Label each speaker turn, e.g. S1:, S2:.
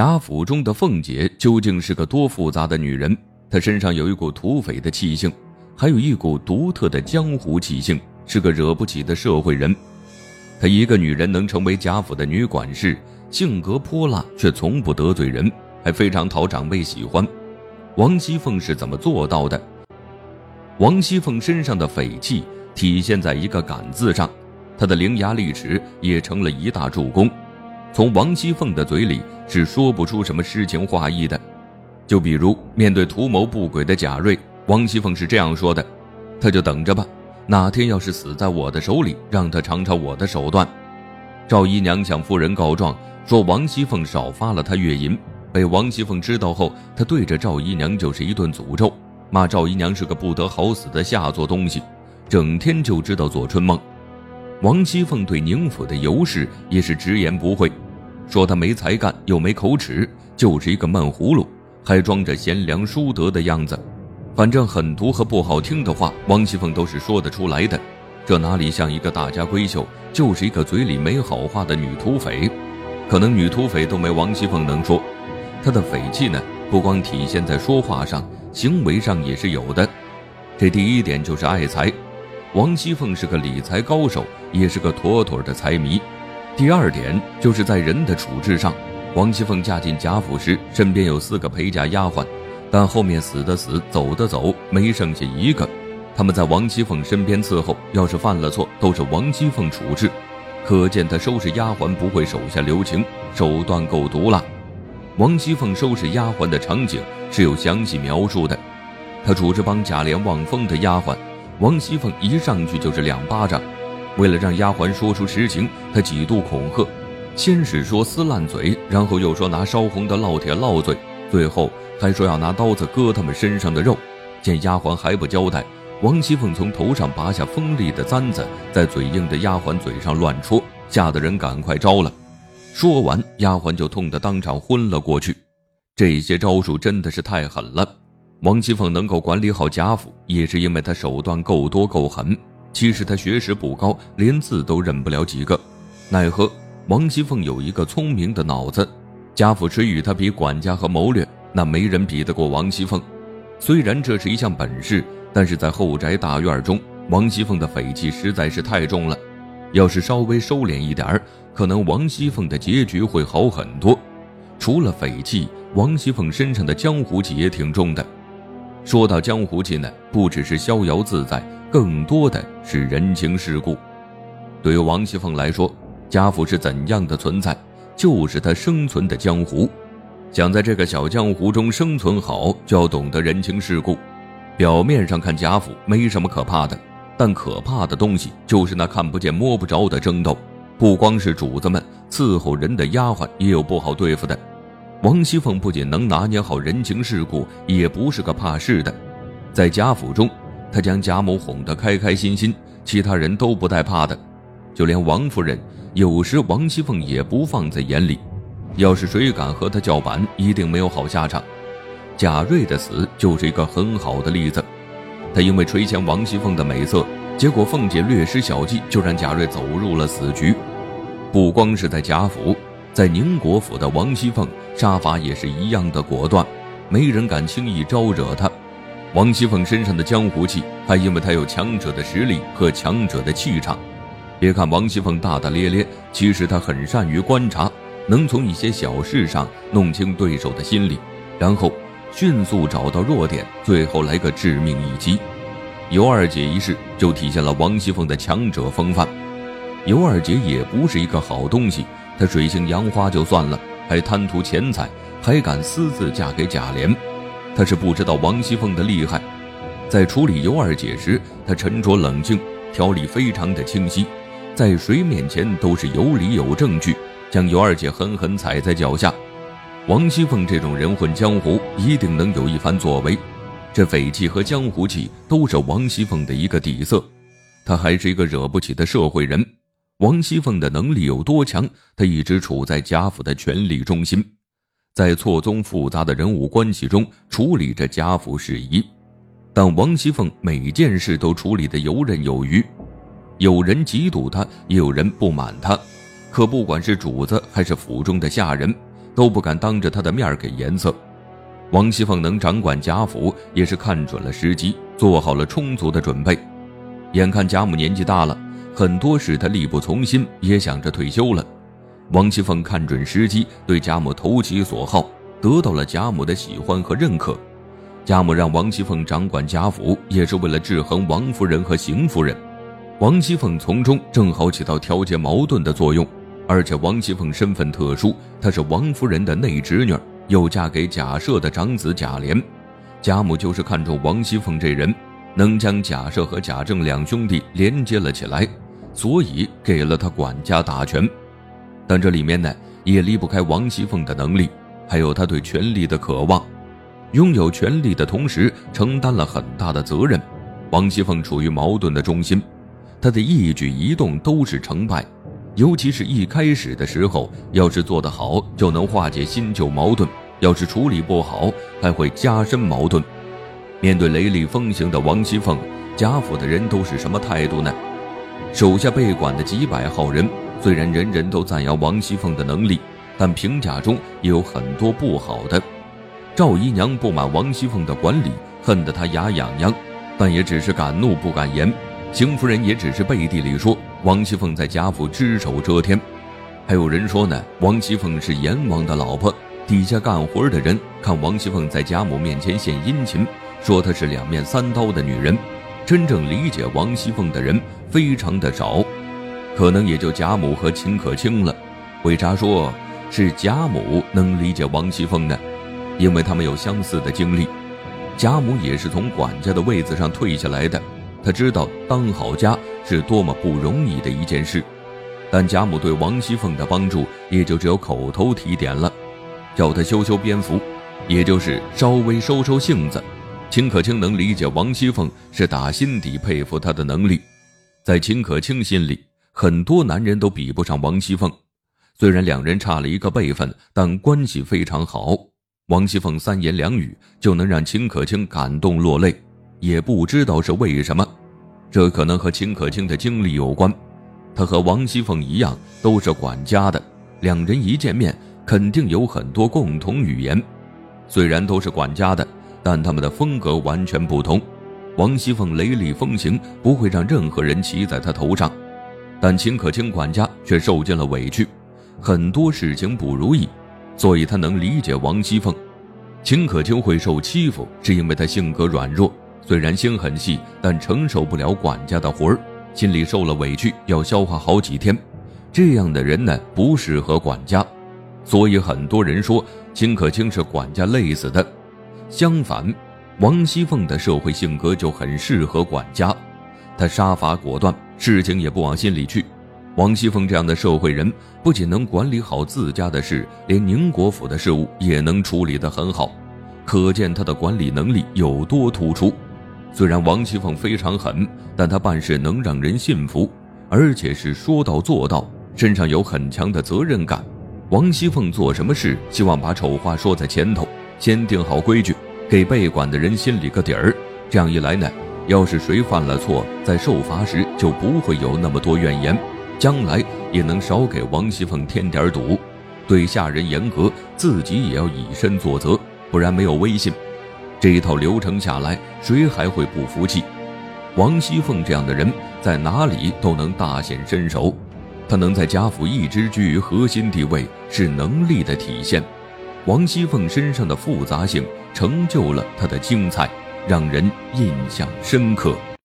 S1: 贾府中的凤姐究竟是个多复杂的女人？她身上有一股土匪的气性，还有一股独特的江湖气性，是个惹不起的社会人。她一个女人能成为贾府的女管事，性格泼辣却从不得罪人，还非常讨长辈喜欢。王熙凤是怎么做到的？王熙凤身上的匪气体现在一个“敢”字上，她的伶牙俐齿也成了一大助攻。从王熙凤的嘴里是说不出什么诗情画意的，就比如面对图谋不轨的贾瑞，王熙凤是这样说的：“他就等着吧，哪天要是死在我的手里，让他尝尝我的手段。”赵姨娘向夫人告状说王熙凤少发了她月银，被王熙凤知道后，她对着赵姨娘就是一顿诅咒，骂赵姨娘是个不得好死的下作东西，整天就知道做春梦。王熙凤对宁府的尤氏也是直言不讳，说他没才干又没口齿，就是一个闷葫芦，还装着贤良淑德的样子。反正狠毒和不好听的话，王熙凤都是说得出来的。这哪里像一个大家闺秀，就是一个嘴里没好话的女土匪。可能女土匪都没王熙凤能说。她的匪气呢，不光体现在说话上，行为上也是有的。这第一点就是爱财。王熙凤是个理财高手，也是个妥妥的财迷。第二点就是在人的处置上，王熙凤嫁进贾府时，身边有四个陪嫁丫鬟，但后面死的死，走的走，没剩下一个。他们在王熙凤身边伺候，要是犯了错，都是王熙凤处置。可见她收拾丫鬟不会手下留情，手段够毒辣。王熙凤收拾丫鬟的场景是有详细描述的，她处置帮贾琏望风的丫鬟。王熙凤一上去就是两巴掌，为了让丫鬟说出实情，她几度恐吓，先是说撕烂嘴，然后又说拿烧红的烙铁烙嘴，最后还说要拿刀子割他们身上的肉。见丫鬟还不交代，王熙凤从头上拔下锋利的簪子，在嘴硬的丫鬟嘴上乱戳，吓得人赶快招了。说完，丫鬟就痛得当场昏了过去。这些招数真的是太狠了。王熙凤能够管理好贾府，也是因为她手段够多够狠。其实她学识不高，连字都认不了几个。奈何王熙凤有一个聪明的脑子。贾府谁与她比管家和谋略？那没人比得过王熙凤。虽然这是一项本事，但是在后宅大院中，王熙凤的匪气实在是太重了。要是稍微收敛一点儿，可能王熙凤的结局会好很多。除了匪气，王熙凤身上的江湖气也挺重的。说到江湖气呢，不只是逍遥自在，更多的是人情世故。对于王熙凤来说，贾府是怎样的存在，就是她生存的江湖。想在这个小江湖中生存好，就要懂得人情世故。表面上看贾府没什么可怕的，但可怕的东西就是那看不见摸不着的争斗。不光是主子们，伺候人的丫鬟也有不好对付的。王熙凤不仅能拿捏好人情世故，也不是个怕事的。在贾府中，她将贾母哄得开开心心，其他人都不带怕的。就连王夫人，有时王熙凤也不放在眼里。要是谁敢和她叫板，一定没有好下场。贾瑞的死就是一个很好的例子。他因为垂涎王熙凤的美色，结果凤姐略施小计，就让贾瑞走入了死局。不光是在贾府。在宁国府的王熙凤杀伐也是一样的果断，没人敢轻易招惹她。王熙凤身上的江湖气，还因为她有强者的实力和强者的气场。别看王熙凤大大咧咧，其实她很善于观察，能从一些小事上弄清对手的心理，然后迅速找到弱点，最后来个致命一击。尤二姐一事就体现了王熙凤的强者风范。尤二姐也不是一个好东西。她水性杨花就算了，还贪图钱财，还敢私自嫁给贾琏。她是不知道王熙凤的厉害，在处理尤二姐时，她沉着冷静，条理非常的清晰，在谁面前都是有理有证据，将尤二姐狠狠踩在脚下。王熙凤这种人混江湖，一定能有一番作为。这匪气和江湖气都是王熙凤的一个底色，她还是一个惹不起的社会人。王熙凤的能力有多强？她一直处在贾府的权力中心，在错综复杂的人物关系中处理着贾府事宜。但王熙凤每件事都处理得游刃有余，有人嫉妒她，也有人不满她。可不管是主子还是府中的下人，都不敢当着她的面给颜色。王熙凤能掌管贾府，也是看准了时机，做好了充足的准备。眼看贾母年纪大了，很多事他力不从心，也想着退休了。王熙凤看准时机，对贾母投其所好，得到了贾母的喜欢和认可。贾母让王熙凤掌管贾府，也是为了制衡王夫人和邢夫人。王熙凤从中正好起到调节矛盾的作用。而且王熙凤身份特殊，她是王夫人的内侄女。又嫁给贾赦的长子贾琏，贾母就是看中王熙凤这人，能将贾赦和贾政两兄弟连接了起来，所以给了他管家大权。但这里面呢，也离不开王熙凤的能力，还有她对权力的渴望。拥有权力的同时，承担了很大的责任。王熙凤处于矛盾的中心，她的一举一动都是成败。尤其是一开始的时候，要是做得好，就能化解新旧矛盾；要是处理不好，还会加深矛盾。面对雷厉风行的王熙凤，贾府的人都是什么态度呢？手下被管的几百号人，虽然人人都赞扬王熙凤的能力，但评价中也有很多不好的。赵姨娘不满王熙凤的管理，恨得她牙痒痒，但也只是敢怒不敢言。邢夫人也只是背地里说。王熙凤在贾府只手遮天，还有人说呢，王熙凤是阎王的老婆。底下干活的人看王熙凤在贾母面前献殷勤，说她是两面三刀的女人。真正理解王熙凤的人非常的少，可能也就贾母和秦可卿了。为啥说是贾母能理解王熙凤呢？因为他们有相似的经历，贾母也是从管家的位子上退下来的。他知道当好家是多么不容易的一件事，但贾母对王熙凤的帮助也就只有口头提点了，叫他修修边幅，也就是稍微收收性子。秦可卿能理解王熙凤是打心底佩服她的能力，在秦可卿心里，很多男人都比不上王熙凤。虽然两人差了一个辈分，但关系非常好。王熙凤三言两语就能让秦可卿感动落泪。也不知道是为什么，这可能和秦可卿的经历有关。他和王熙凤一样，都是管家的，两人一见面肯定有很多共同语言。虽然都是管家的，但他们的风格完全不同。王熙凤雷厉风行，不会让任何人骑在她头上；但秦可卿管家却受尽了委屈，很多事情不如意，所以他能理解王熙凤。秦可卿会受欺负，是因为她性格软弱。虽然心很细，但承受不了管家的活儿，心里受了委屈，要消化好几天。这样的人呢，不适合管家，所以很多人说秦可卿是管家累死的。相反，王熙凤的社会性格就很适合管家，她杀伐果断，事情也不往心里去。王熙凤这样的社会人，不仅能管理好自家的事，连宁国府的事务也能处理得很好，可见她的管理能力有多突出。虽然王熙凤非常狠，但她办事能让人信服，而且是说到做到，身上有很强的责任感。王熙凤做什么事，希望把丑话说在前头，先定好规矩，给被管的人心里个底儿。这样一来呢，要是谁犯了错，在受罚时就不会有那么多怨言，将来也能少给王熙凤添点堵。对下人严格，自己也要以身作则，不然没有威信。这一套流程下来，谁还会不服气？王熙凤这样的人，在哪里都能大显身手。她能在贾府一直居于核心地位，是能力的体现。王熙凤身上的复杂性，成就了她的精彩，让人印象深刻。